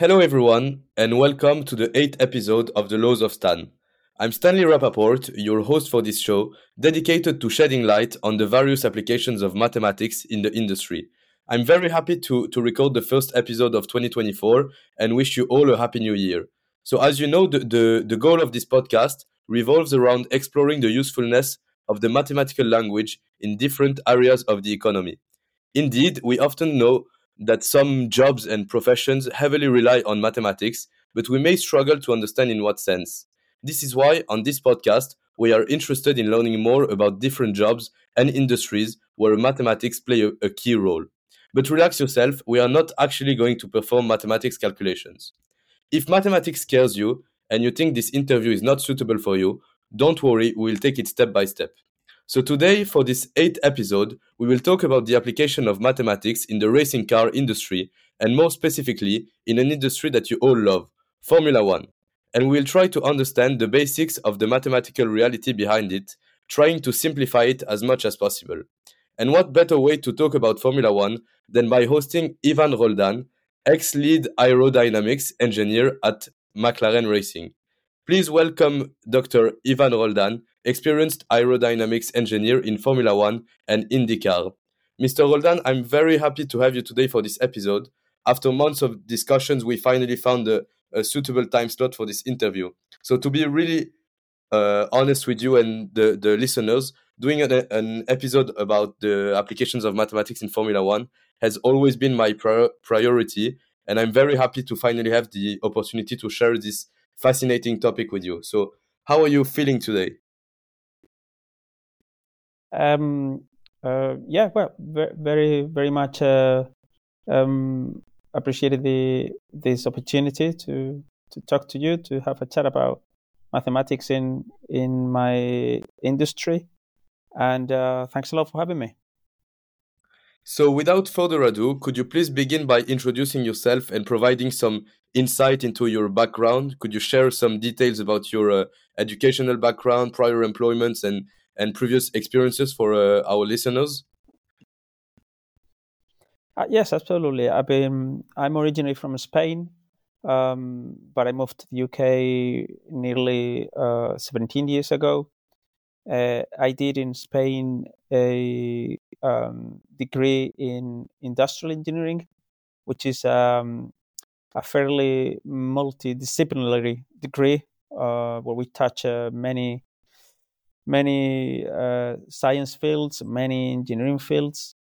Hello, everyone, and welcome to the eighth episode of The Laws of Stan. I'm Stanley Rappaport, your host for this show, dedicated to shedding light on the various applications of mathematics in the industry. I'm very happy to, to record the first episode of 2024 and wish you all a happy new year. So, as you know, the, the, the goal of this podcast revolves around exploring the usefulness of the mathematical language in different areas of the economy. Indeed, we often know that some jobs and professions heavily rely on mathematics, but we may struggle to understand in what sense. This is why, on this podcast, we are interested in learning more about different jobs and industries where mathematics play a, a key role. But relax yourself, we are not actually going to perform mathematics calculations. If mathematics scares you and you think this interview is not suitable for you, don't worry, we'll take it step by step. So today, for this eighth episode, we will talk about the application of mathematics in the racing car industry, and more specifically, in an industry that you all love, Formula One. And we will try to understand the basics of the mathematical reality behind it, trying to simplify it as much as possible. And what better way to talk about Formula One than by hosting Ivan Roldan, ex lead aerodynamics engineer at McLaren Racing. Please welcome Dr. Ivan Roldan, experienced aerodynamics engineer in Formula One and IndyCar. Mr. Roldan, I'm very happy to have you today for this episode. After months of discussions, we finally found a, a suitable time slot for this interview. So, to be really uh, honest with you and the, the listeners, doing an, an episode about the applications of mathematics in Formula One has always been my prior, priority. And I'm very happy to finally have the opportunity to share this fascinating topic with you. So, how are you feeling today? Um, uh, yeah, well, very, very much uh, um, appreciated the this opportunity to to talk to you to have a chat about mathematics in in my industry, and uh, thanks a lot for having me. So, without further ado, could you please begin by introducing yourself and providing some insight into your background? Could you share some details about your uh, educational background, prior employments, and and previous experiences for uh, our listeners? Uh, yes, absolutely. I've been. I'm originally from Spain, um, but I moved to the UK nearly uh, 17 years ago. Uh, I did in Spain a um, degree in industrial engineering, which is um, a fairly multidisciplinary degree uh, where we touch uh, many many uh, science fields, many engineering fields,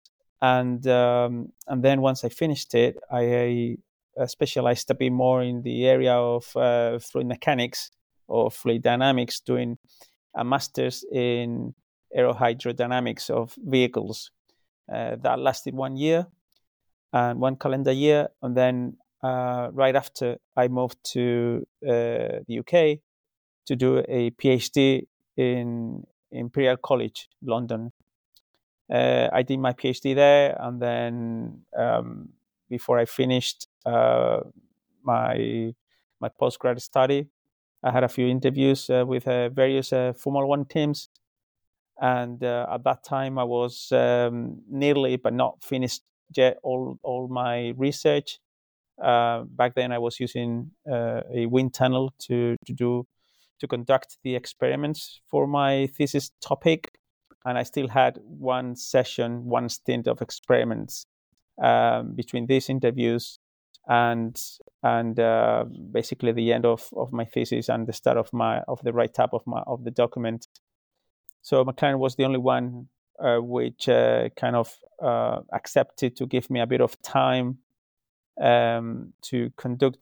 and um, and then once I finished it, I, I specialized a bit more in the area of uh, fluid mechanics or fluid dynamics, doing a master's in aerohydrodynamics of vehicles. Uh, that lasted one year and one calendar year, and then uh, right after I moved to uh, the UK to do a PhD in Imperial College, London. Uh, I did my PhD there, and then um, before I finished uh, my my postgrad study, I had a few interviews uh, with uh, various uh, Formula One teams, and uh, at that time I was um, nearly but not finished yet all all my research. back then, I was using a wind tunnel to to do to conduct the experiments for my thesis topic. And I still had one session, one stint of experiments um, between these interviews and and uh, basically the end of, of my thesis and the start of my of the write up of my of the document. So McLaren was the only one uh, which uh, kind of uh, accepted to give me a bit of time um, to conduct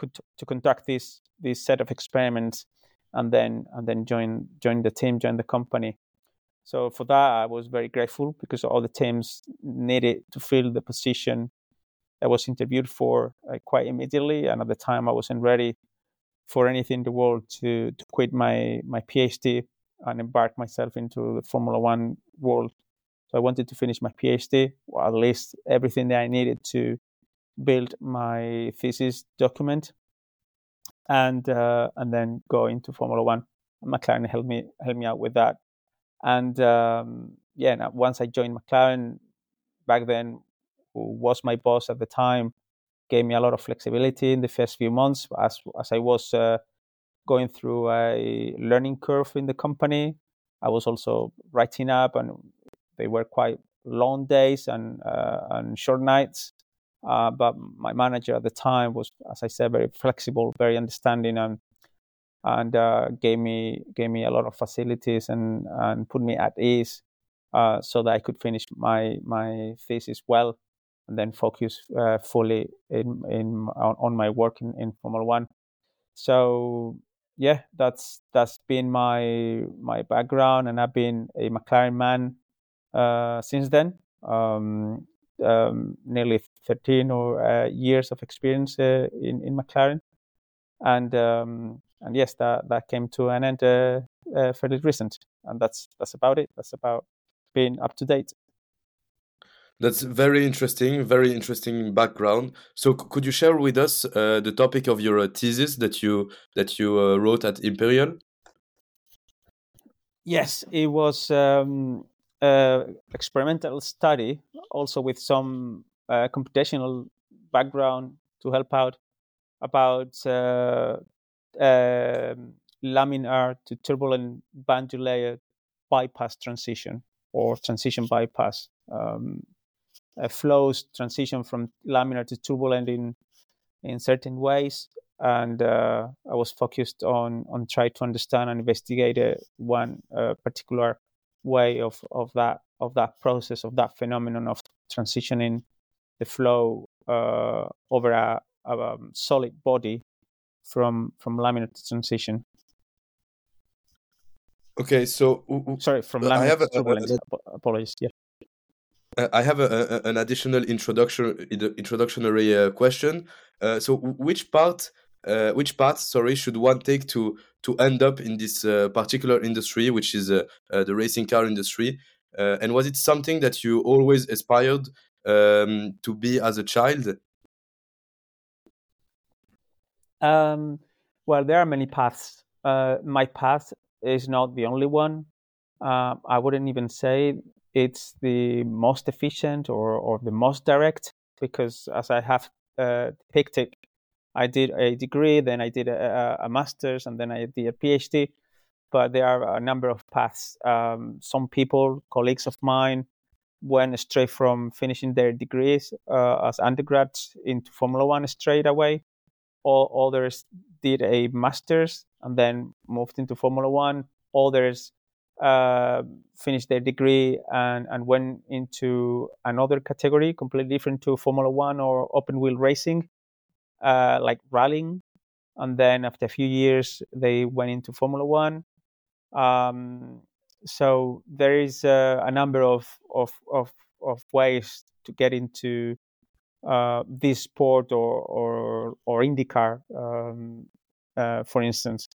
to, to conduct this this set of experiments and then and then join join the team, join the company. So for that, I was very grateful because all the teams needed to fill the position I was interviewed for uh, quite immediately, and at the time I wasn't ready for anything in the world to to quit my my PhD and embark myself into the Formula One world. So I wanted to finish my PhD, or at least everything that I needed to build my thesis document and uh, and then go into Formula One. McLaren helped me helped me out with that, and um, yeah, once I joined McLaren, back then, who was my boss at the time, gave me a lot of flexibility in the first few months as as I was uh, going through a learning curve in the company. I was also writing up, and they were quite long days and uh, and short nights. Uh, but my manager at the time was, as I said, very flexible, very understanding, and and uh, gave me gave me a lot of facilities and and put me at ease uh, so that I could finish my my thesis well and then focus uh, fully in in on, on my work in, in Formula One. So yeah, that's that's been my my background, and I've been a McLaren man uh, since then. Um, um, nearly 13 or uh, years of experience uh, in in McLaren, and um, and yes, that that came to an end uh, uh, fairly recent, and that's that's about it. That's about being up to date. That's very interesting, very interesting background. So, could you share with us uh, the topic of your uh, thesis that you that you uh, wrote at Imperial? Yes, it was um, experimental study, also with some uh, computational background to help out about uh, uh, laminar to turbulent boundary layer bypass transition or transition bypass. Um, uh, flows transition from laminar to turbulent in in certain ways and uh, I was focused on on trying to understand and investigate uh, one uh, particular way of, of that of that process of that phenomenon of transitioning the flow uh, over a, a um, solid body from from laminar to transition. Okay, so sorry, from laminar I have to turbulent. Apologies. Yeah. I have a, a, an additional introduction introductory uh, question. Uh, so, which part, uh, which part, sorry, should one take to to end up in this uh, particular industry, which is uh, uh, the racing car industry? and was it something that you always aspired um, to be as a child? Um, well, there are many paths. my path is not the only one. I wouldn't even say it's the most efficient or, or the most direct because as I have uh, it, I did a degree, then I did a, a, master's, and then I did a PhD. But there are a number of paths. Um, some people, colleagues of mine, went straight from finishing their degrees uh, as undergrads into Formula One straight away. All others did a master's and then moved into Formula One. Others uh, finished their degree and, and went into another category completely different to Formula One or open wheel racing, uh, like rallying. And then after a few years, they went into Formula One. Um, so there is uh, a number of, of, of, of, ways to get into uh, this sport or, or, or IndyCar, um, uh, for instance.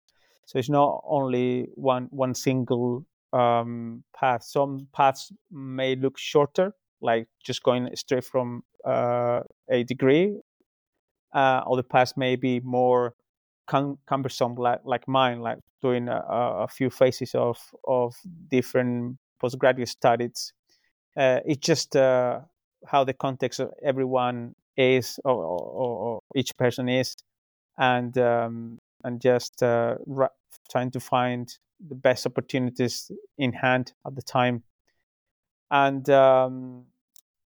So it's not only one one single um, path. Some paths may look shorter, like just going straight from uh, a degree. Uh, other paths may be more cum- cumbersome, like, like mine, like doing a, a, few phases of of different postgraduate studies. Uh, it's just uh, how the context of everyone is, or, or, or each person is, and um, and just uh, trying to find the best opportunities in hand at the time. And um,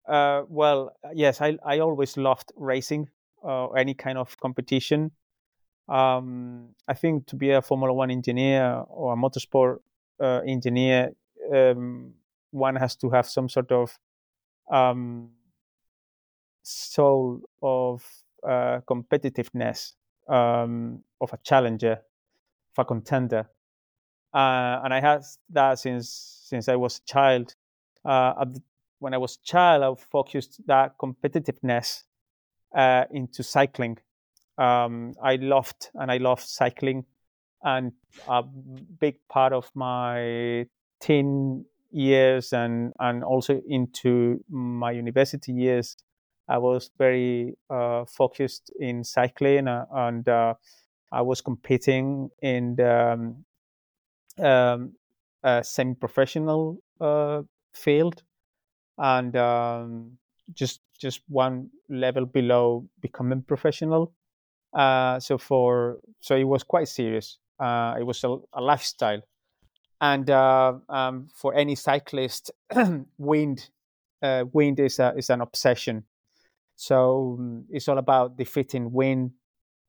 uh, well, yes, I, I always loved racing or uh, any kind of competition. Um, I think to be a Formula One engineer or a motorsport uh, engineer, um, one has to have some sort of um, soul of uh, competitiveness, um, of a challenger, of a contender uh, and I had that since since I was a child. Uh, when I was a child, I focused that competitiveness uh, into cycling. Um, I loved and I loved cycling, and a big part of my teen years and and also into my university years, I was very uh, focused in cycling, uh, and uh, I was competing in the um, um, semi-professional uh, field, and um, just just one level below becoming professional. Uh, so for so it was quite serious. Uh, it was a, a lifestyle, and uh, um, for any cyclist, wind uh, wind is a, is an obsession. So um, it's all about defeating wind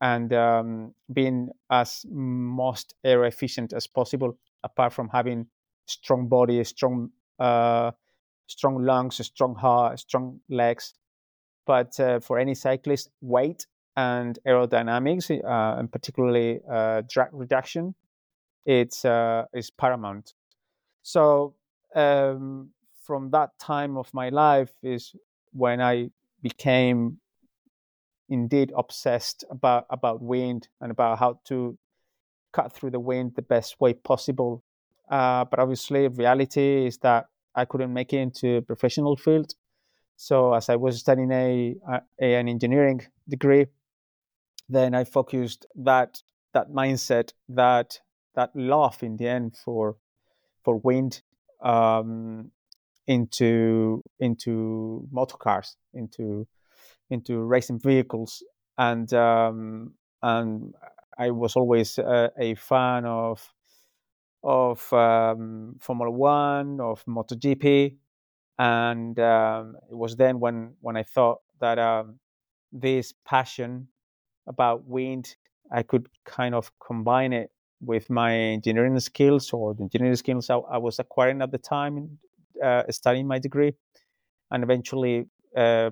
and um, being as most air efficient as possible. Apart from having strong body, strong uh, strong lungs, strong heart, strong legs. But uh, for any cyclist, weight and aerodynamics, uh, and particularly uh, drag reduction, it's uh, is paramount. So um, from that time of my life is when I became indeed obsessed about about wind and about how to cut through the wind the best way possible. Uh, but obviously, reality is that I couldn't make it into a professional field. So as I was studying a, a an engineering degree, then I focused that that mindset, that that love in the end for for wind um, into into motor cars, into into racing vehicles, and um, and I was always uh, a fan of of um, Formula One, of MotoGP, and um, it was then when when I thought that um, this passion about wind, I could kind of combine it with my engineering skills or the engineering skills I, I was acquiring at the time, uh, studying my degree, and eventually uh,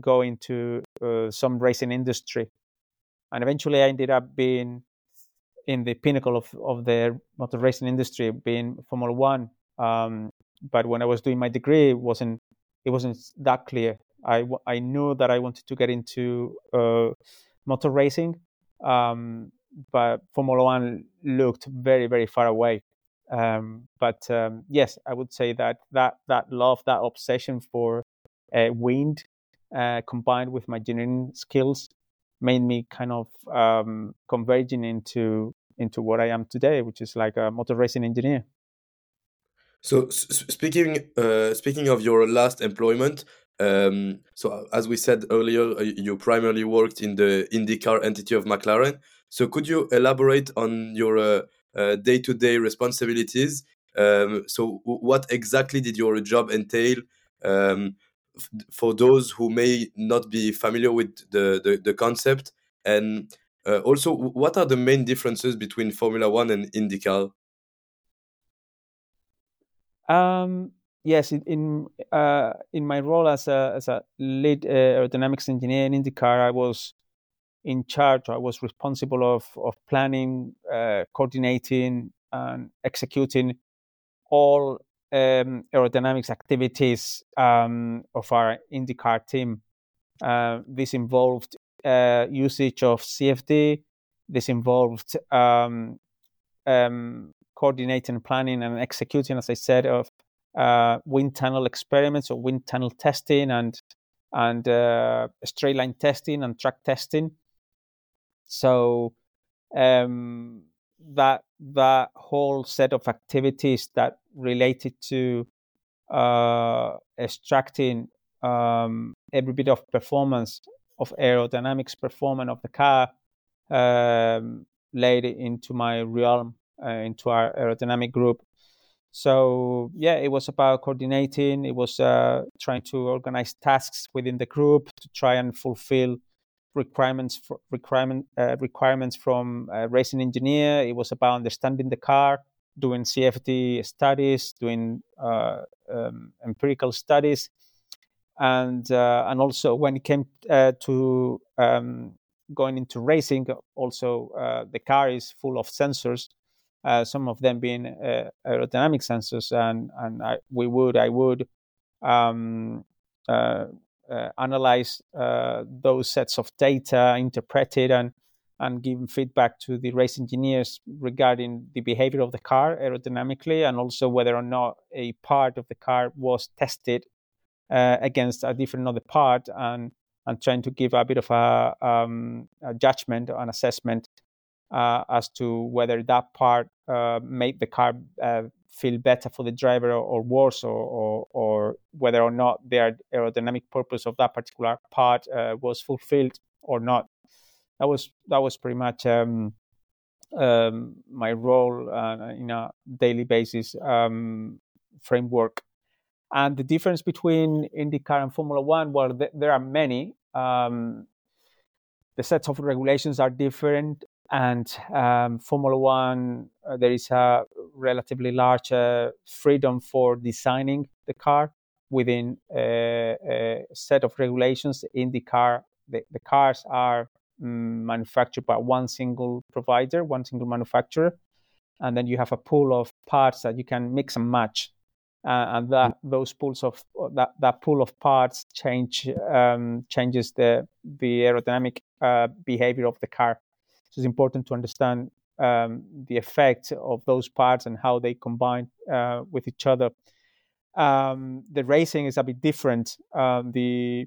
go into uh, some racing industry. And eventually, I ended up being in the pinnacle of, of the motor racing industry, being Formula One. Um, but when I was doing my degree, it wasn't it wasn't that clear. I, I knew that I wanted to get into uh, motor racing, um, but Formula One looked very very far away. Um, but um, yes, I would say that that that love, that obsession for uh, wind, uh, combined with my engineering skills, made me kind of um, converging into into what I am today, which is like a motor racing engineer. So speaking uh, speaking of your last employment, um, so as we said earlier, uh, you primarily worked in the IndyCar entity of McLaren. So could you elaborate on your day to day responsibilities? Um, so what exactly did your job entail? Um, for those who may not be familiar with the, the, the concept and uh, also what are the main differences between formula one and indycar um, yes in uh, in my role as a as a lead uh, aerodynamics engineer in indycar i was in charge i was responsible of of planning uh, coordinating and executing all um, aerodynamics activities um, of our IndyCar team. Uh, this involved uh, usage of CFD. This involved um, um, coordinating, planning, and executing, as I said, of uh, wind tunnel experiments or wind tunnel testing and and uh, straight line testing and track testing. So um, that that whole set of activities that related to uh, extracting um, every bit of performance of aerodynamics performance of the car um, laid into my realm uh, into our aerodynamic group so yeah it was about coordinating it was uh, trying to organize tasks within the group to try and fulfill requirements for, requirement uh, requirements from a racing engineer. It was about understanding the car, doing CFD studies, doing uh, um, empirical studies, and uh, and also when it came uh, to um, going into racing, also uh, the car is full of sensors. Uh, some of them being aerodynamic sensors, and and I, we would I would um, uh, analyze uh, those sets of data, interpret it, and and give feedback to the race engineers regarding the behavior of the car aerodynamically, and also whether or not a part of the car was tested uh, against a different other part, and and trying to give a bit of a, um, a judgment, an assessment uh, as to whether that part uh, made the car uh, feel better for the driver or, worse, or, or, or, whether or not the aerodynamic purpose of that particular part uh, was fulfilled or not. That was that was pretty much um, um, my role uh, in a daily basis um, framework. And the difference between IndyCar and Formula One, well, th- there are many. Um, the sets of regulations are different and um, Formula One, uh, there is a relatively large uh, freedom for designing IndyCar within a, a, set of regulations. In the car, the, the cars are um, manufactured by one single provider, one single manufacturer, and then you have a pool of parts that you can mix and match. Uh, and that those pools of that, that pool of parts change um, changes the the aerodynamic uh, behavior of the car so it's important to understand um, the effect of those parts and how they combine uh, with each other. Um, the racing is a bit different. Um, the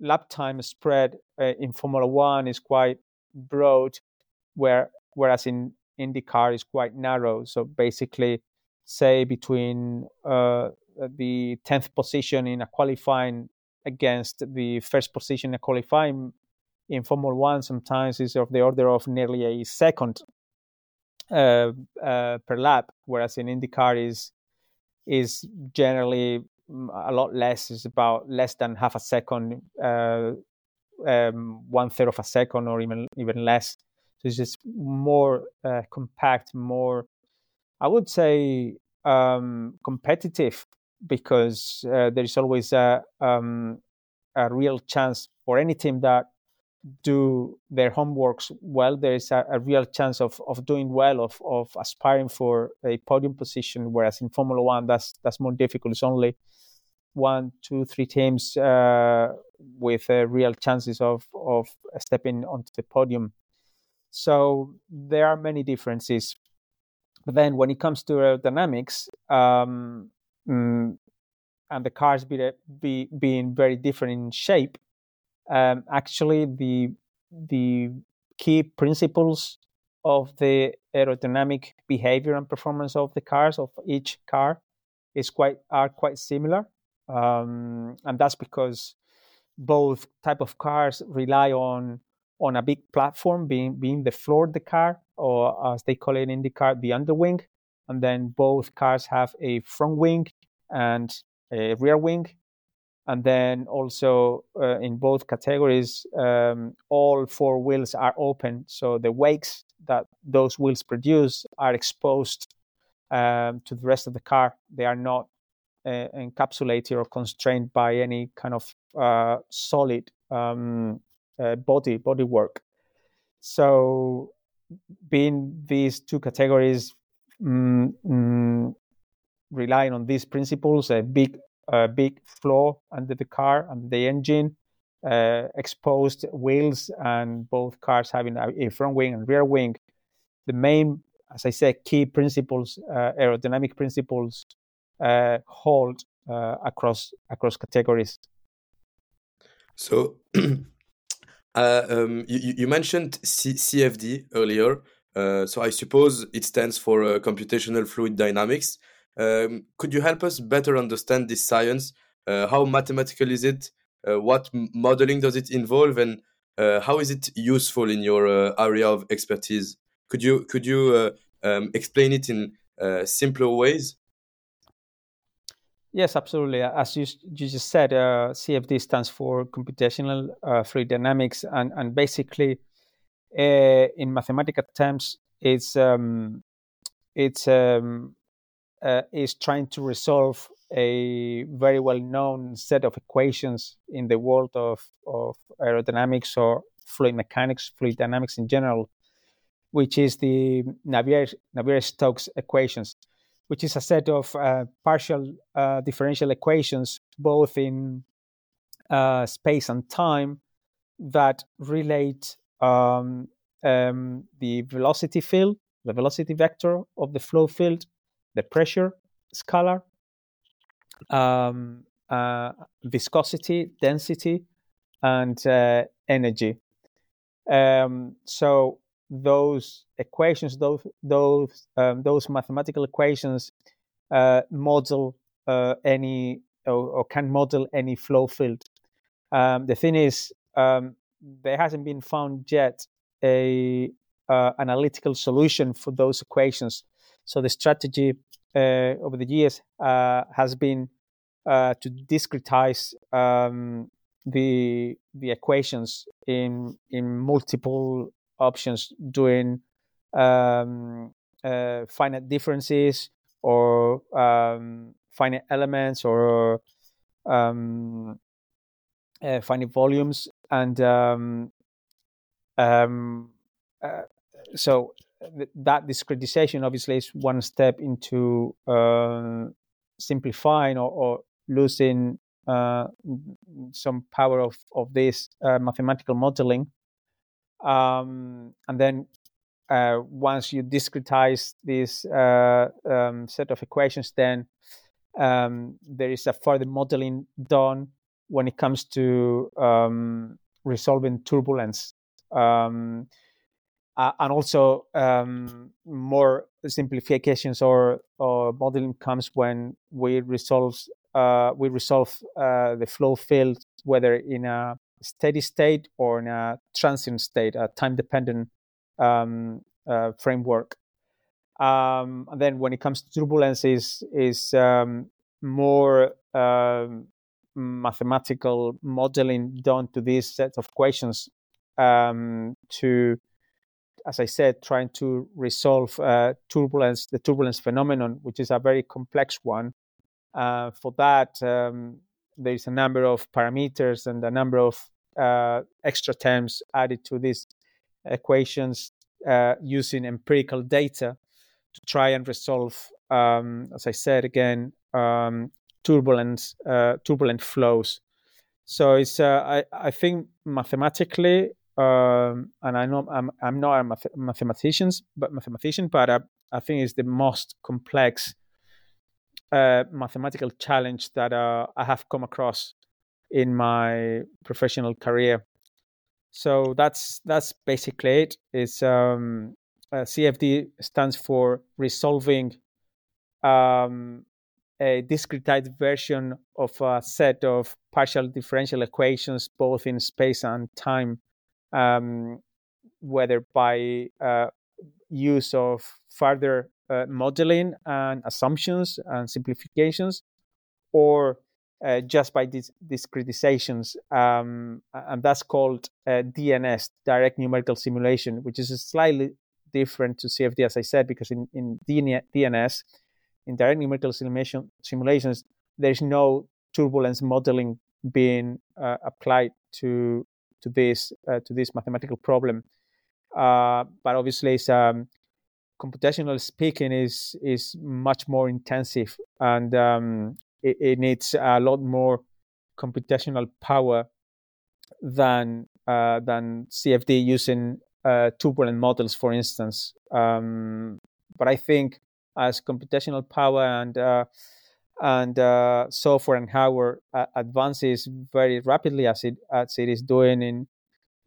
lap time spread uh, in Formula One is quite broad, where whereas in IndyCar is quite narrow. So basically, say between uh, the tenth position in a qualifying against the first position in a qualifying in Formula One sometimes is of the order of nearly a second uh, uh, per lap, whereas in IndyCar is is generally mm, a lot less. It's about less than half a second, uh, um, one third of a second, or even even less. So it's just more uh, compact, more, I would say, um, competitive because uh, there is always a um, a real chance for any team that do their homeworks well, there is a, a, real chance of, of doing well, of, of aspiring for a podium position. Whereas in Formula One, that's that's more difficult. It's only one, two, three teams uh, with uh, real chances of of stepping onto the podium. So there are many differences. But then when it comes to aerodynamics, um, mm, and the cars be, be, being very different in shape, um, actually the the key principles of the aerodynamic behavior and performance of the cars of each car is quite are quite similar, um, and that's because both type of cars rely on on a big platform being being the floor of the car or as they call it in IndyCar the underwing. And then both cars have a front wing and a rear wing and then also uh, in both categories um, all four wheels are open. So the wakes that those wheels produce are exposed um, to the rest of the car. They are not uh, encapsulated or constrained by any kind of uh, solid um, uh, body body work. So being these two categories mm, mm, relying on these principles a big a big floor under the car and the engine, uh, exposed wheels, and both cars having a, front wing and rear wing. The main, as I said, key principles, uh, aerodynamic principles, uh, hold uh, across across categories. So, uh, um, you, you, mentioned C- CFD earlier. Uh, so I suppose it stands for computational fluid dynamics. Um, could you help us better understand this science? Uh, how mathematical is it? Uh, what modeling does it involve, and uh, how is it useful in your uh, area of expertise? Could you could you uh, um, explain it in uh, simpler ways? Yes, absolutely. As you, you just said, CFD stands for computational fluid dynamics, and and basically, in mathematical terms, it's um, it's um, uh, is trying to resolve a very well known set of equations in the world of, of aerodynamics or fluid mechanics, fluid dynamics in general, which is the Navier Stokes equations, which is a set of uh, partial uh, differential equations, both in uh, space and time, that relate um, um, the velocity field, the velocity vector of the flow field, the pressure scalar, um, uh, viscosity, density, and uh, energy. Um, so those equations, those those um, those mathematical equations, uh, model uh, any or, or, can model any flow field. Um, the thing is, um, there hasn't been found yet a uh, analytical solution for those equations. So the strategy uh, over the years uh, has been uh, to discretize um, the the equations in in multiple options, doing um, uh, finite differences or um, finite elements or um, uh, finite volumes, and um, um, uh, so that discretization obviously is one step into uh, simplifying or, or losing uh, some power of of this uh, mathematical modeling, um, and then uh, once you discretize this uh, um, set of equations, then um, there is a further modeling done when it comes to um, resolving turbulence. Uh, and also um, more simplifications or, or modeling comes when we resolve uh, we resolve uh, the flow field whether in a steady state or in a transient state, a time dependent um, uh, framework. Um, and then when it comes to turbulence, is is um, more um, mathematical modeling done to this set of equations um, to, as I said, trying to resolve uh, turbulence, the turbulence phenomenon, which is a very complex one. Uh, for that, um, there is a number of parameters and a number of uh, extra terms added to these equations uh, using empirical data to try and resolve, um, as I said again, um, turbulent uh, turbulent flows. So it's uh, I I think mathematically, um, and I know I'm I'm not a math- mathematician, but mathematician, but I, I think it's the most complex uh, mathematical challenge that uh, I have come across in my professional career. So that's that's basically it. It's um, uh, CFD stands for resolving um, a discretized version of a set of partial differential equations, both in space and time, um, whether by uh, use of further uh, modeling and assumptions and simplifications, or uh, just by these discretizations, um, and that's called uh, DNS, direct numerical simulation, which is slightly different to CFD, as I said, because in, in DNS, in direct numerical simulation, simulations, there's no turbulence modeling being uh, applied to to this uh, to this mathematical problem. Uh, but obviously, um, computational speaking is is much more intensive and um, it, it, needs a lot more computational power than uh, than CFD using uh, turbulent models, for instance. Um, but I think as computational power and uh, and uh, software and hardware uh, advances very rapidly as it as it is doing in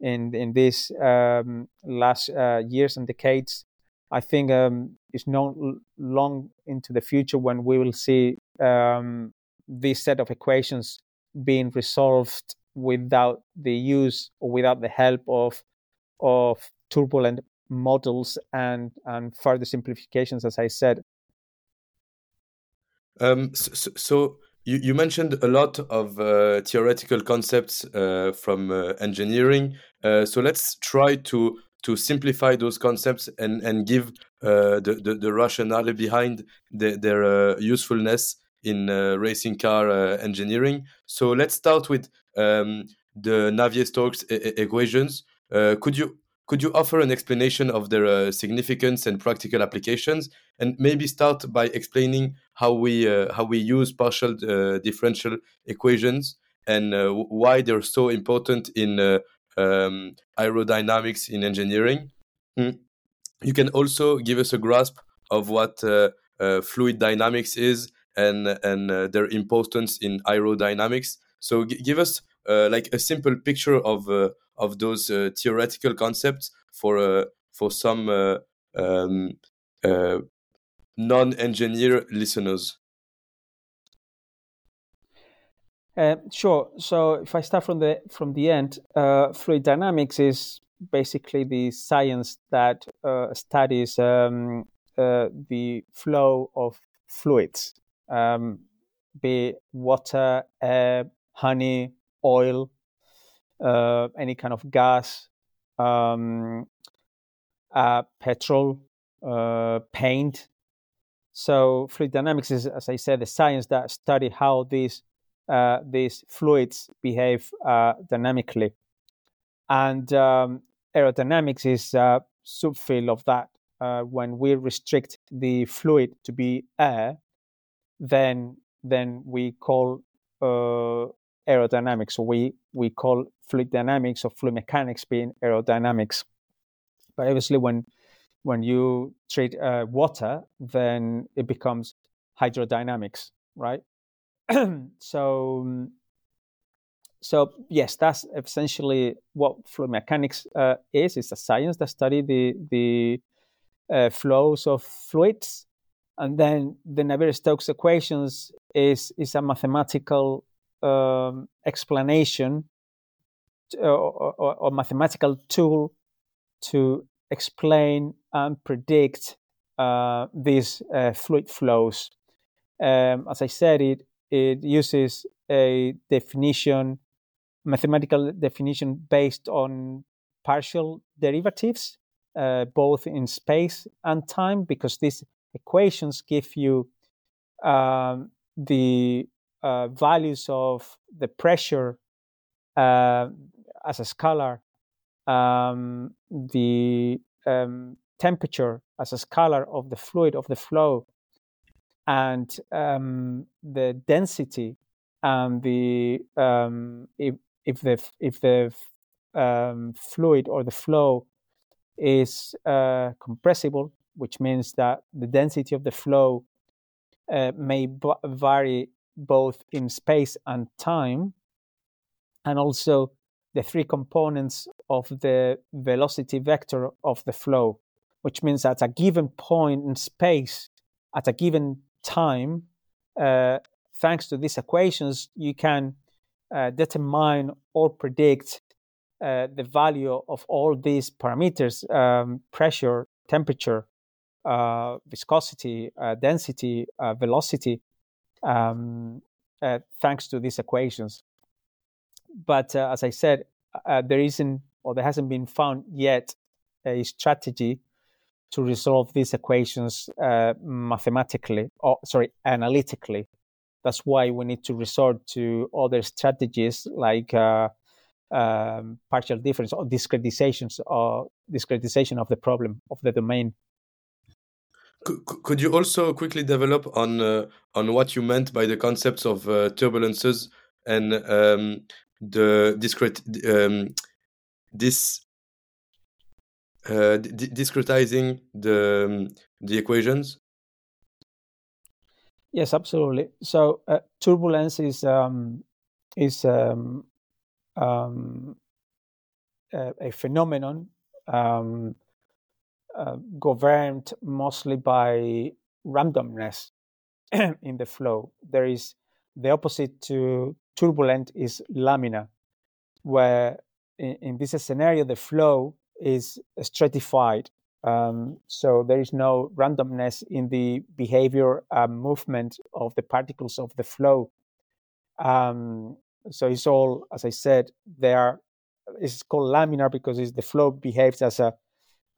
in in these um, last uh, years and decades, I think um, it's not long into the future when we will see um, this set of equations being resolved without the use or without the help of of turbulent models and and further simplifications, as I said. Um, so, so you, you mentioned a lot of uh, theoretical concepts uh, from uh, engineering. Uh, so let's try to to simplify those concepts and and give uh, the, the, the rationale behind the, their uh, usefulness in racing car engineering. So let's start with um, the Navier-Stokes equations. Could you could you offer an explanation of their uh, significance and practical applications, and maybe start by explaining how we how we use partial differential equations and why they're so important in um, aerodynamics in engineering. Mm. You can also give us a grasp of what uh, uh, fluid dynamics is and and uh, their importance in aerodynamics. So give us uh, like a simple picture of uh, of those uh, theoretical concepts for for some um, non-engineer listeners? Uh, sure. So if I start from the from the end, uh, fluid dynamics is basically the science that uh, studies um, uh, the flow of fluids, um, be water, air, honey, oil, uh, any kind of gas, um, uh, petrol, paint. So fluid dynamics is, as I said, the science that study how these uh, these fluids behave uh, dynamically. And um, aerodynamics is a subfield of that. Uh, when we restrict the fluid to be air, then then we call uh, aerodynamics. So we we call fluid dynamics or fluid mechanics being aerodynamics. But obviously, when when you treat uh, water, then it becomes hydrodynamics, right? so so yes, that's essentially what fluid mechanics uh, is. It's a science that study the the uh, flows of fluids, and then the Navier-Stokes equations is is a mathematical um, explanation or, or, or, mathematical tool to explain and predict uh, these uh, fluid flows. Um, as I said, it it uses a definition, mathematical definition based on partial derivatives, uh, both in space and time, because these equations give you um, the uh, values of the pressure uh, as a scalar, um, the um, temperature as a scalar of the fluid of the flow, and um, the density and the um, if if the if the um, fluid or the flow is uh, compressible, which means that the density of the flow uh, may b- vary both in space and time, and also the three components of the velocity vector of the flow, which means at a given point in space, at a given time, uh, thanks to these equations, you can uh, determine or predict uh, the value of all these parameters um, pressure, temperature, uh, viscosity, uh, density, uh, velocity um, thanks to these equations. But as I said, there isn't or there hasn't been found yet a strategy to resolve these equations uh, mathematically, or sorry, analytically. That's why we need to resort to other strategies like uh, um, partial difference or discretizations or discretization of the problem of the domain. Could, could you also quickly develop on uh, on what you meant by the concepts of uh, turbulences and um, the discret um, this uh, discretizing the um, the equations? Yes, absolutely. So uh, turbulence is um, is um, um, a, a, phenomenon um, uh, governed mostly by randomness in the flow. There is the opposite to turbulent is laminar, where in, in this scenario the flow is stratified. Um, so there is no randomness in the behavior and movement of the particles of the flow. Um, so it's all, as I said, there. It's called laminar because the flow behaves as a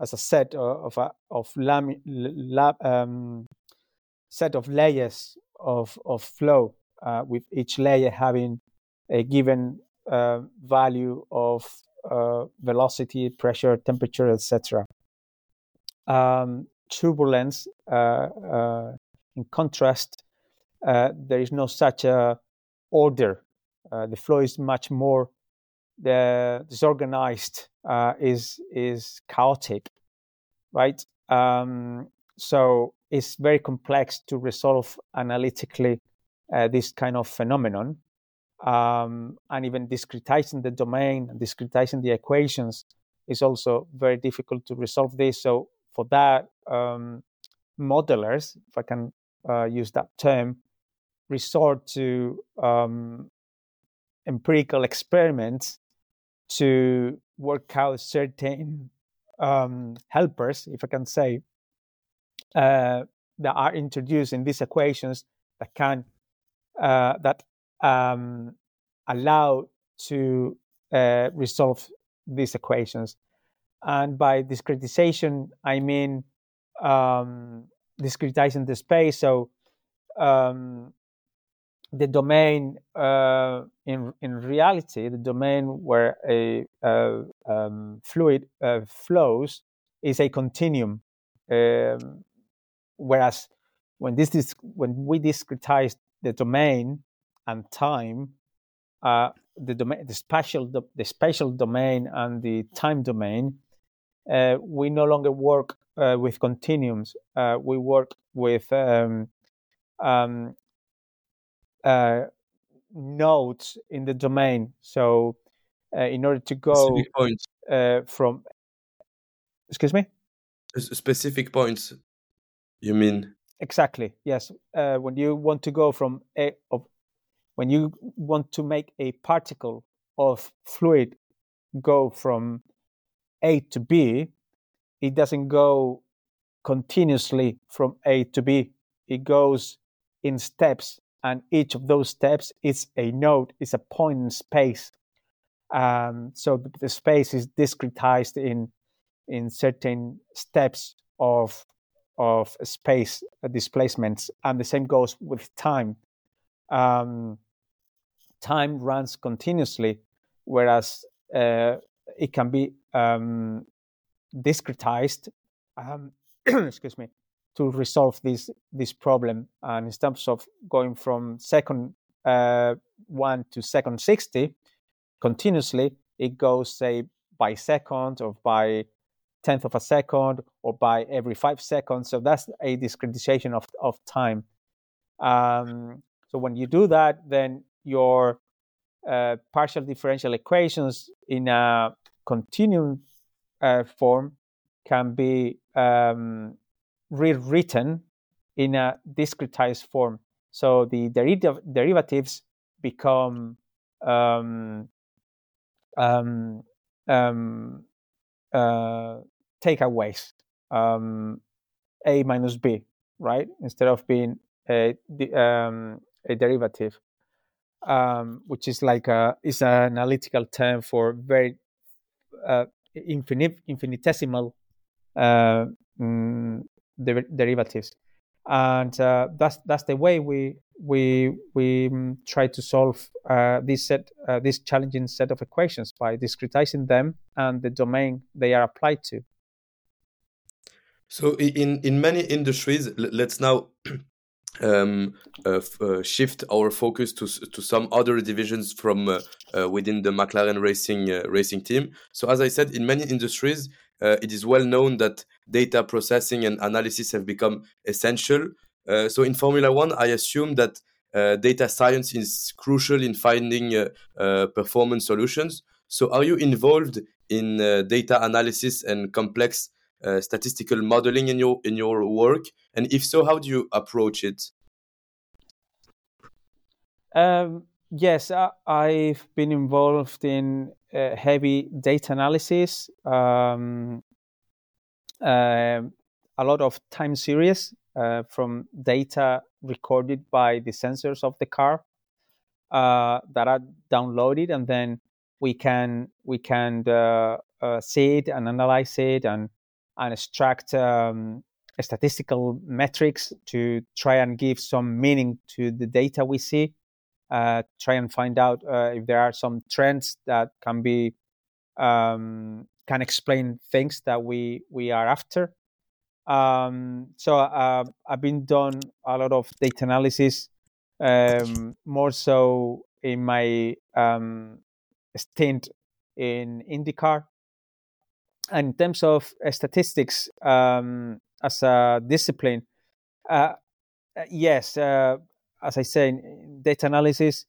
as a set of a, of lam, la, um, set of layers of of flow, uh, with each layer having a given uh, value of uh, velocity, pressure, temperature, etc. Um, turbulence, uh, uh, in contrast, uh, there is no such order. The flow is much more disorganized, is is chaotic, right? Um, so it's very complex to resolve analytically this kind of phenomenon um, and even discretizing the domain discretizing the equations is also very difficult to resolve this. So for that, um, modelers, if I can uh, use that term, resort to um, empirical experiments to work out certain um, helpers, if I can say, uh, that are introduced in these equations that can uh, that um, allow to uh, resolve these equations. And by discretization, I mean um, discretizing the space. So um, the domain uh, in in reality, the domain where a, um, fluid uh, flows is a continuum, um, whereas when this is when we discretize the domain and time, uh, the domain, the spatial the spatial domain and the time domain, uh, we no longer work uh, with continuums. Uh, we work with um, um, uh, nodes in the domain. So, uh, in order to go uh, from, excuse me, specific points. You mean exactly? Yes. Uh, when you want to go from a of, when you want to make a particle of fluid go from A to B, it doesn't go continuously from A to B. It goes in steps and each of those steps is a node, is a point in space. Um, so the, the, space is discretized in in certain steps of of space displacements, and the same goes with time. Um, time runs continuously, whereas uh, it can be um, discretized. Um, excuse me to resolve this this problem. And in terms of going from second uh, one to second sixty continuously, it goes say by second or by tenth of a second or by every five seconds. So that's a discretization of of time. Um, so when you do that, then your uh, partial differential equations in a continuum uh, form can be um, rewritten in a discretized form. So the deriv- derivatives become um, um, um, uh, takeaways, um, a minus b, right? Instead of being a, um, a derivative, um, which is like a is an analytical term for very uh, infinite, infinitesimal uh, mm, der- derivatives, and uh, that's that's the way we we we um, try to solve uh, this set uh, this challenging set of equations by discretizing them and the domain they are applied to. So in in many industries, let's now um, uh, uh, shift our focus to to some other divisions from uh, uh within the McLaren racing uh, racing team. So as I said, in many industries, uh, it is well known that data processing and analysis have become essential. so in Formula One, I assume that data science is crucial in finding performance solutions. So are you involved in data analysis and complex uh, statistical modeling in your in your work? And if so how do you approach it? Um, yes I, have been involved in uh, heavy data analysis um, uh, a lot of time series uh, from data recorded by the sensors of the car uh, that are downloaded and then we can we can see it and analyze it and and extract um, statistical metrics to try and give some meaning to the data we see. Uh, try and find out uh, if there are some trends that can be um, can explain things that we we are after. Um, so uh, I've been done a lot of data analysis, um, more so in my um, stint in IndyCar, in terms of uh, statistics um, as a discipline, uh, uh yes, uh, as I say, data analysis,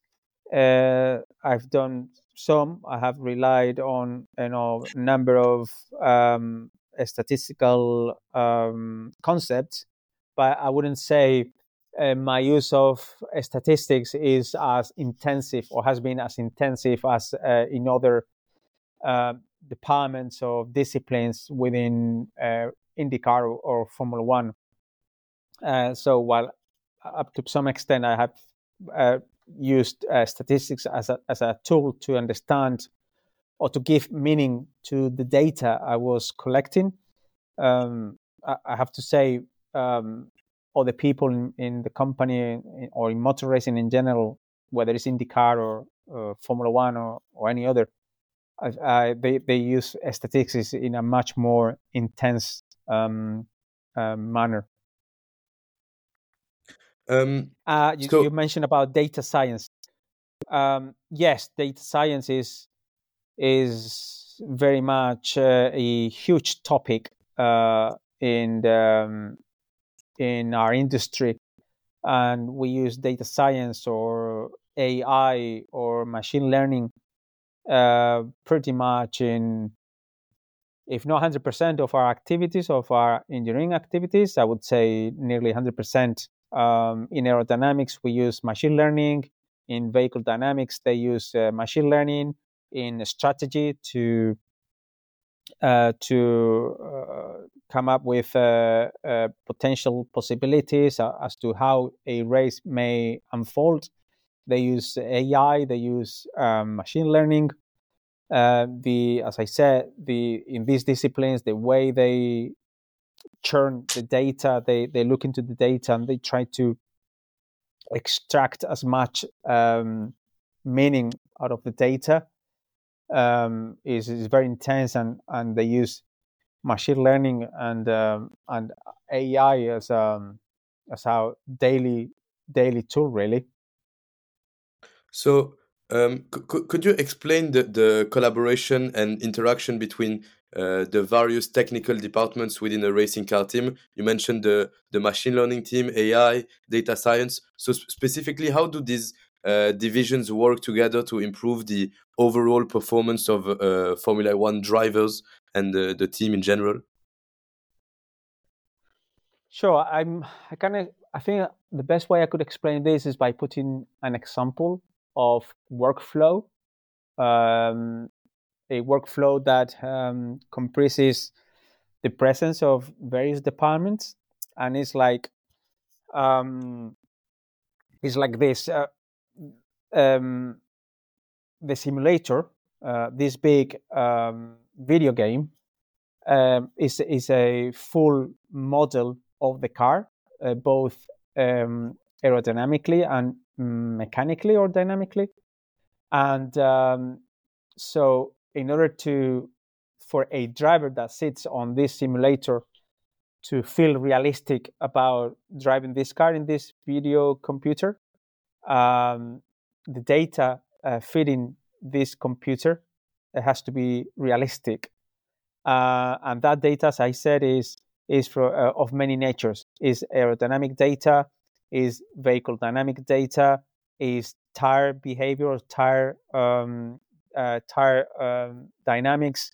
uh, I've done some. I have relied on you know number of um, statistical um, concepts, but I wouldn't say uh, my use of statistics is as intensive or has been as intensive as uh, in other uh, departments or disciplines within uh, IndyCar or, or, Formula One. Uh, so while up to some extent I have uh, used statistics as a, as a tool to understand or to give meaning to the data I was collecting, um, I, I, have to say um, or the people in, in the company or in motor racing in general, whether it's IndyCar or uh, Formula One or, or any other, uh, they, they use statistics in a much more intense um, uh, manner. Um, uh, you, so... you, mentioned about data science. Um, yes, data science is is very much uh, a huge topic uh, in the um, in our industry and we use data science or AI or machine learning uh, pretty much in, if not 100% of our activities, of our engineering activities, I would say nearly 100%. Um, in aerodynamics, we use machine learning. In vehicle dynamics, they use uh, machine learning. In strategy to uh, to uh, come up with uh, uh, potential possibilities as to how a race may unfold. They use AI, they use um, machine learning. the as I said, the in these disciplines, the way they churn the data, they they look into the data and they try to extract as much um, meaning out of the data um, is is very intense, and and they use machine learning and um, and AI as um as our daily daily tool, really. So, um, could you explain the the collaboration and interaction between uh, the various technical departments within a racing car team. You mentioned the the machine learning team, AI, data science. So specifically, how do these uh, divisions work together to improve the overall performance of uh, Formula One drivers and the, the team in general? Sure, I'm. I kind of. I think the best way I could explain this is by putting an example of workflow, um, a workflow that um, comprises the presence of various departments, and it's like, um, it's like this. Uh, um, the simulator, uh, this big um, video game, um, is is a full model of the car, uh, both aerodynamically and mechanically or dynamically, and um, so in order to for a driver that sits on this simulator to feel realistic about driving this car in this video computer, um, the data uh, feeding this computer has to be realistic. Uh, and that data as i said is is for, uh, of many natures. Is aerodynamic data is vehicle dynamic data is tire behavior or tire um, uh, tire um, dynamics.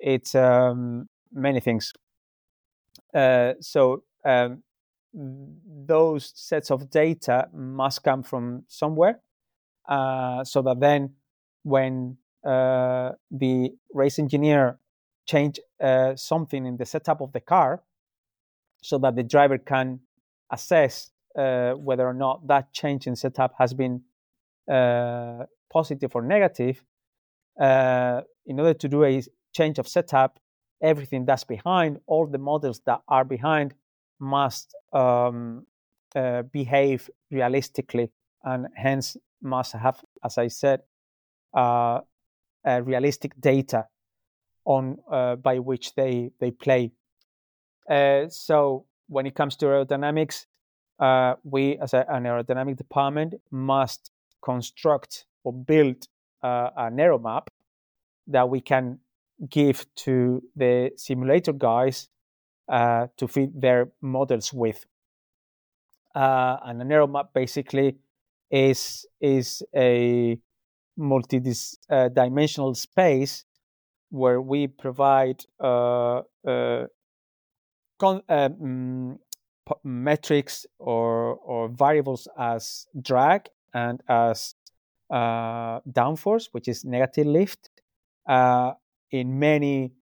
It's um, many things. Uh, so um, those sets of data must come from somewhere uh, so that then when uh, the race engineer change uh, something in the setup of the car so that the driver can assess uh, whether or not that change in setup has been uh, positive or negative in order to do a change of setup everything that's behind all the models that are behind must um, behave realistically and hence must have, as I said, uh, realistic data on uh, by which they they play. Uh, so when it comes to aerodynamics, uh, we as a, an aerodynamic department must construct or build uh, an aero map that we can give to the simulator guys uh, to fit their models with. and an aero map basically is is a multi-dimensional uh, space where we provide uh, uh, con- um, metrics or or variables as drag and as uh, downforce, which is negative lift, uh, in many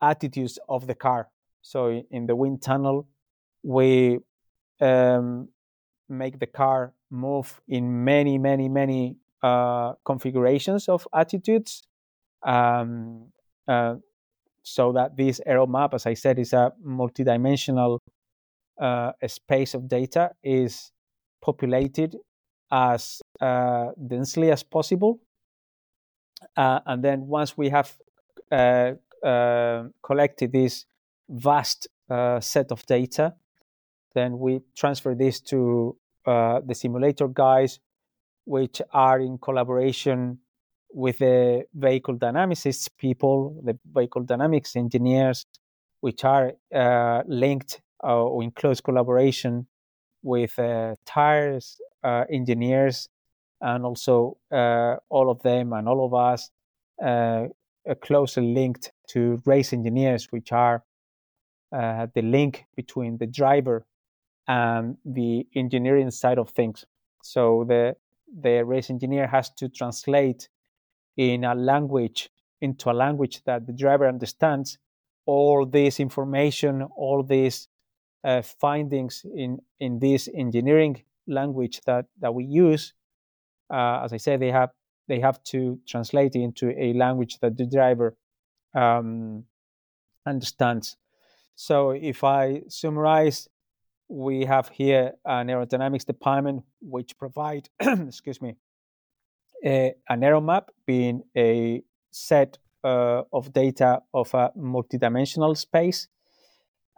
attitudes of the car. So in the wind tunnel, we um, make the car move in many, many, many uh, configurations of attitudes. Um, uh, so that this aero map, as I said, is a multidimensional uh, space of data, is populated as uh, densely as possible. Uh, and then once we have uh, uh, collected this vast uh, set of data, then we transfer this to the simulator guys, which are in collaboration with the vehicle dynamicists people, the vehicle dynamics engineers, which are linked uh, or in close collaboration with uh, tires uh, engineers and also uh, all of them and all of us uh, closely linked to race engineers, which are the link between the driver and the engineering side of things. So the the race engineer has to translate in a language into a language that the driver understands all this information all these uh, findings in in this engineering language that that we use uh, as i said they have they have to translate it into a language that the driver um, understands so if i summarize we have here an aerodynamics department which provide excuse me a, an aero map being a set uh, of data of a multidimensional space.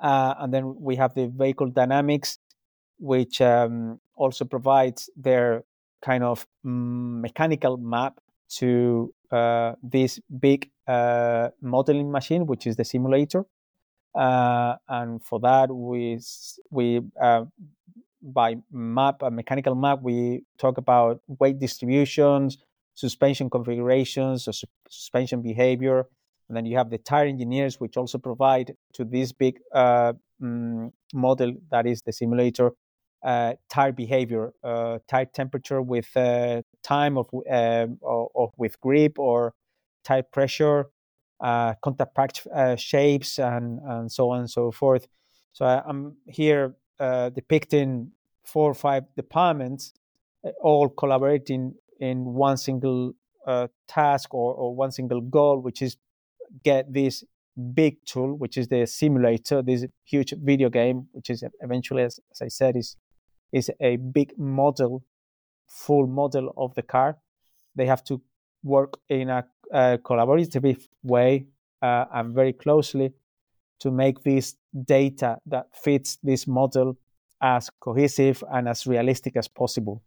Uh, and then we have the vehicle dynamics, which um, also provides their kind of mm, mechanical map to uh, this big uh, modeling machine, which is the simulator. Uh, and for that, we we uh, by map, a mechanical map, we talk about weight distributions, suspension configurations, or su- suspension behavior. And then you have the tire engineers, which also provide to this big uh, mm, model that is the simulator uh, tire behavior, uh, tire temperature with uh, time of, or, or, with grip or tire pressure, uh, contact patch uh, shapes, and, and so on and so forth. So I, I'm here uh, depicting four or five departments uh, all collaborating in one single uh, task or, or one single goal, which is get this big tool, which is the simulator, this huge video game, which is eventually, as, as I said, is is a big model, full model of the car. They have to work in a, a collaborative way uh, and very closely to make this data that fits this model as cohesive and as realistic as possible.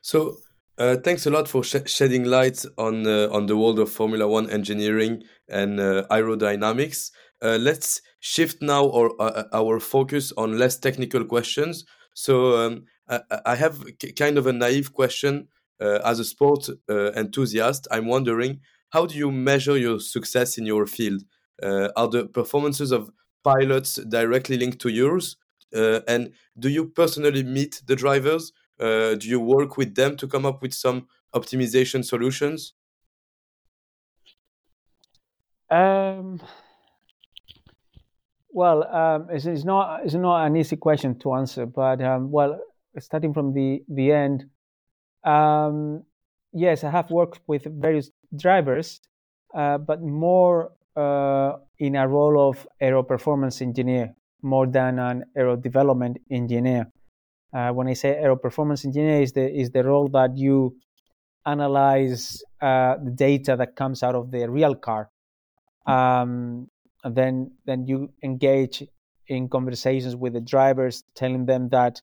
So, uh, thanks a lot for sh shedding light on uh, on the world of Formula One engineering and uh, aerodynamics. Uh, let's shift now our uh, our focus on less technical questions. So, um, I, I, have kind of a naive question. Uh, as a sport enthusiast, I'm wondering how do you measure your success in your field? are the performances of pilots directly linked to yours? Uh, and do you personally meet the drivers? Uh, do you work with them to come up with some optimization solutions? Um, well, um, it's, it's, not it's not an easy question to answer, but um, well, starting from the the end, um, yes, I have worked with various drivers, uh, but more uh, in a role of aero performance engineer more than an aero development engineer. Uh, when I say aero performance engineer, is the is the role that you analyze uh, the data that comes out of the real car, um, and then then you engage in conversations with the drivers, telling them that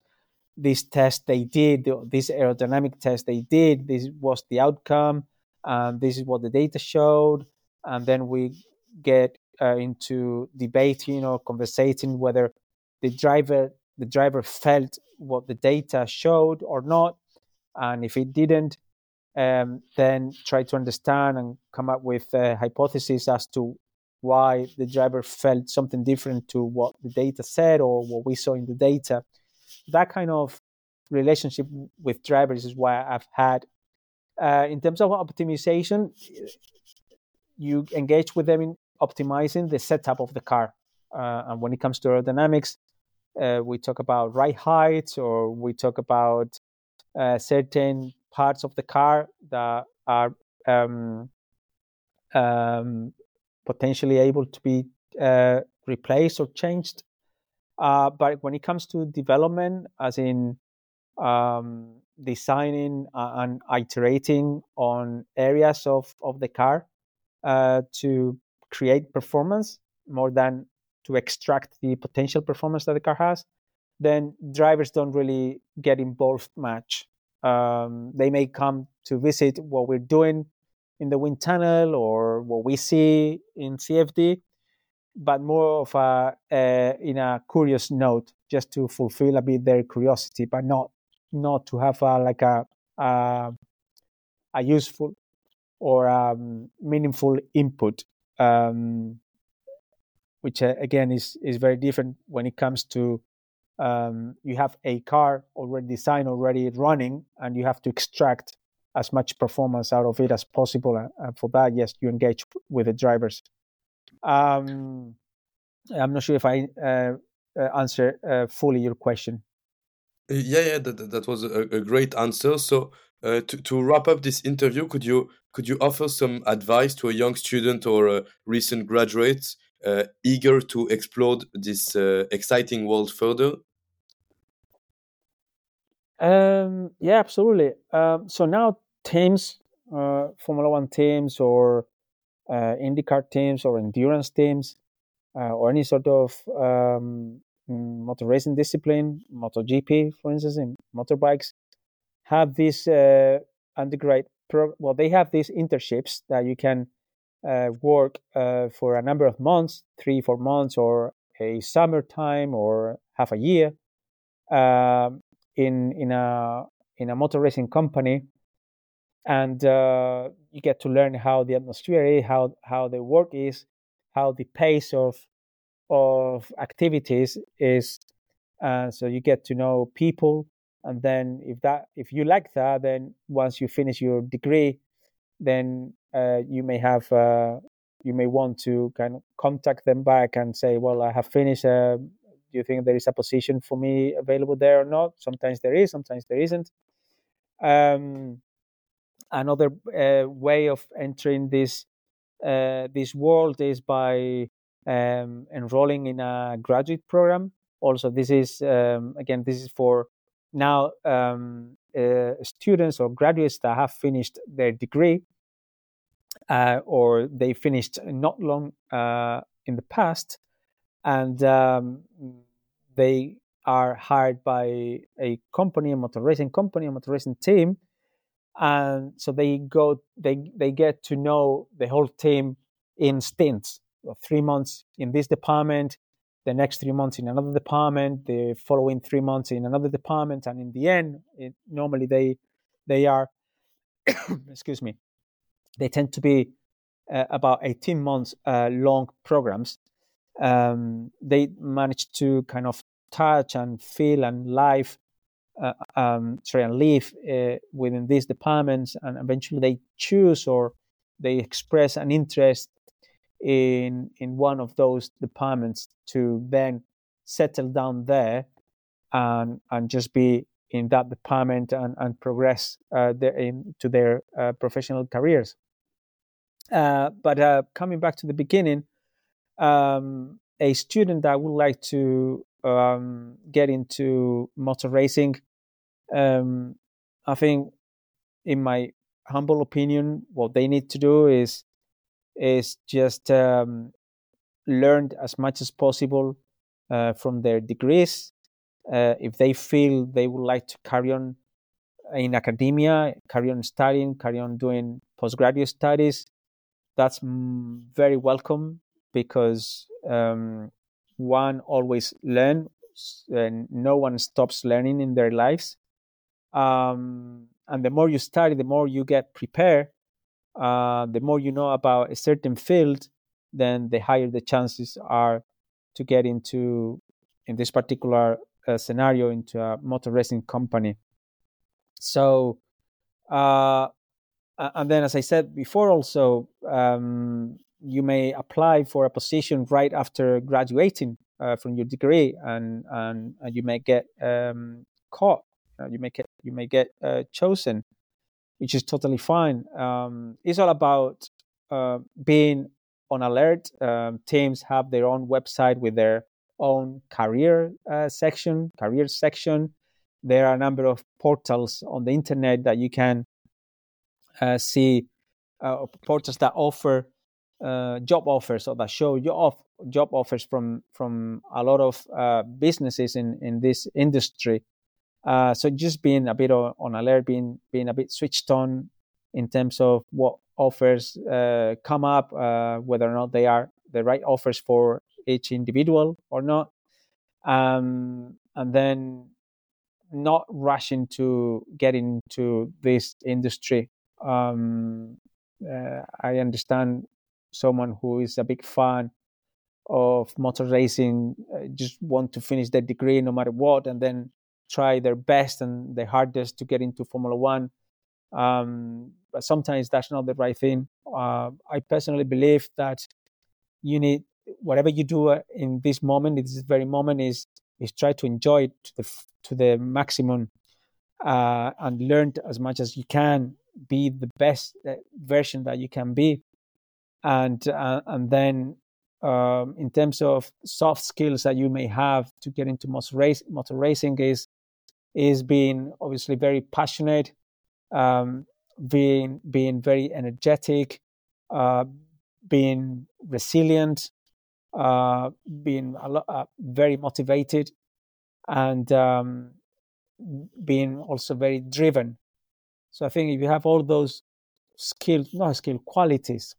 this test they did, this aerodynamic test they did, this was the outcome, and this is what the data showed, and then we get uh, into debating or conversating whether the driver the driver felt what the data showed or not, and if it didn't, um, then try to understand and come up with a hypothesis as to why the driver felt something different to what the data said or what we saw in the data. That kind of relationship with drivers is why I've had. Uh, in terms of optimization, you engage with them in optimizing the setup of the car. Uh, and when it comes to aerodynamics, uh, we talk about ride height or we talk about uh, certain parts of the car that are um, um, potentially able to be uh, replaced or changed. Uh, but when it comes to development, as in um, designing and iterating on areas of, of the car uh, to create performance more than to extract the potential performance that the car has, then drivers don't really get involved much. Um, they may come to visit what we're doing in the wind tunnel or what we see in CFD, but more of a in a curious note, just to fulfill a bit their curiosity, but not not to have a, like a a, a useful or um, meaningful input, um, which uh, again is is very different when it comes to um, you have a car already designed, already running, and you have to extract as much performance out of it as possible. And for that, yes, you engage with the drivers. Um, I'm not sure if I uh, uh, answer uh, fully your question. Uh, yeah, yeah, that, that was a, a great answer. So, uh, to, to wrap up this interview, could you could you offer some advice to a young student or a recent graduate uh, eager to explore this exciting world further? Um, yeah, absolutely. Um, so now teams, uh, Formula One teams, or uh, IndyCar teams, or endurance teams, uh, or any sort of um, motor racing discipline, MotoGP, for instance, in motorbikes, have this uh, undergrad. Pro- well, they have these internships that you can uh, work uh, for a number of months, three, four months, or a summertime, or half a year, um, in in a in a motor racing company and uh, you get to learn how the atmosphere is, how how the work is, how the pace of of activities is. Uh, so you get to know people, and then if that if you like that, then once you finish your degree, then uh, you may have uh, you may want to kind of contact them back and say, well, I have finished. Uh, do you think there is a position for me available there or not? Sometimes there is, sometimes there isn't. Um, another uh, way of entering this uh, this world is by um, enrolling in a graduate program. Also, this is um, again this is for now um, uh, students or graduates that have finished their degree uh, or they finished not long uh, in the past, and um, they are hired by a company, a motor racing company, a motor racing team, and so they go they they get to know the whole team in stints. Three months in this department the next three months in another department the following three months in another department and in the end it, normally they they are excuse me they tend to be uh, about 18 months uh, long programs um, they manage to kind of touch and feel and live uh, um, sorry, and live uh, within these departments, and eventually they choose or they express an interest in in one of those departments to then settle down there and and just be in that department and, and progress uh, their, into their uh, professional careers. Uh, but uh, coming back to the beginning, um, a student that would like to um, get into motor racing. Um, I think, in my humble opinion, what they need to do is is just um, learn as much as possible uh, from their degrees. Uh, if they feel they would like to carry on in academia, carry on studying, carry on doing postgraduate studies, that's very welcome because um, one always learn and no one stops learning in their lives um, and the more you study the more you get prepared uh, the more you know about a certain field then the higher the chances are to get into, in this particular uh, scenario, into a motor racing company. So, uh, and then, as I said before, also um, you may apply for a position right after graduating uh, from your degree, and and, and you may get um, caught. Uh, you may get you may get uh, chosen, which is totally fine. Um, it's all about uh, being on alert. Um, teams have their own website with their own career uh, section, career section. There are a number of portals on the internet that you can uh, see uh, portals that offer uh, job offers or that show off job offers from from a lot of uh, businesses in in this industry. Uh, so just being a bit on, on alert, being being a bit switched on in terms of what offers uh, come up, uh, whether or not they are the right offers for each individual or not, um, and then not rushing to get into this industry. Um, uh, I understand someone who is a big fan of motor racing, uh, just want to finish their degree no matter what, and then try their best and their hardest to get into Formula One. Um, but sometimes that's not the right thing. Uh, I personally believe that you need whatever you do uh, in this moment, in this very moment, is is try to enjoy it to the to the maximum uh, and learn as much as you can. Be the best uh, version that you can be, and uh, and then um, in terms of soft skills that you may have to get into motor, race, motor racing is is being obviously very passionate, um, being being very energetic, uh, being resilient, uh, being a lot, uh, very motivated, and um, being also very driven. So I think if you have all those skills, not skill qualities,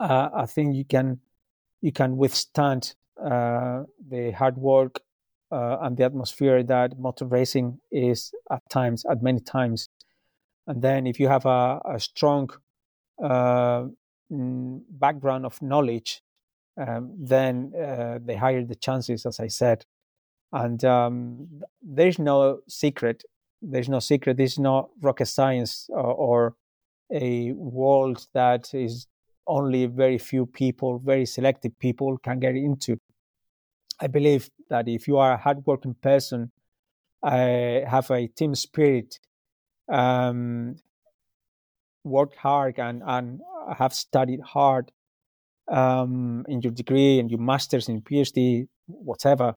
uh, I think you can you can withstand uh, the hard work uh, and the atmosphere that motor racing is at times, at many times. And then if you have a, a strong uh, mm, background of knowledge, um, then uh, the higher the chances, as I said. And um, there's no secret. There's no secret. There's no rocket science or, or a world that is only very few people, very selective people can get into. I believe that if you are a hardworking person, have a team spirit, um, work hard and, and have studied hard um, in your degree and your master's and PhD, whatever,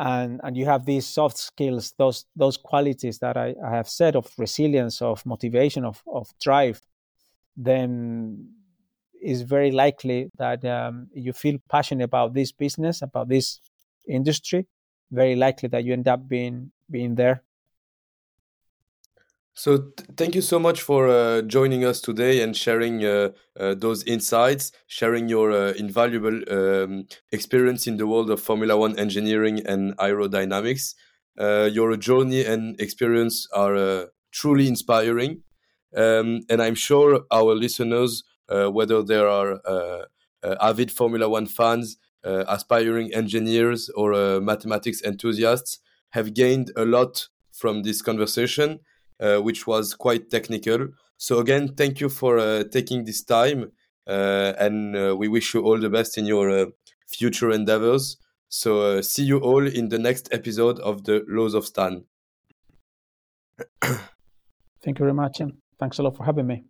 and and you have these soft skills, those those qualities that I, I have said of resilience, of motivation, of of drive, then is very likely that um, you feel passionate about this business, about this industry. Very likely that you end up being being there. So th- thank you so much for uh, joining us today and sharing uh, uh, those insights, sharing your uh, invaluable um, experience in the world of Formula One engineering and aerodynamics. Uh, your journey and experience are uh, truly inspiring, um, and I'm sure our listeners whether there are avid Formula One fans, aspiring engineers, or mathematics enthusiasts, have gained a lot from this conversation, Uh, which was quite technical. So again, thank you for uh, taking this time, uh, and we wish you all the best in your future endeavors. So uh, see you all in the next episode of the Laws of Stan. Thank you very much, and thanks a lot for having me.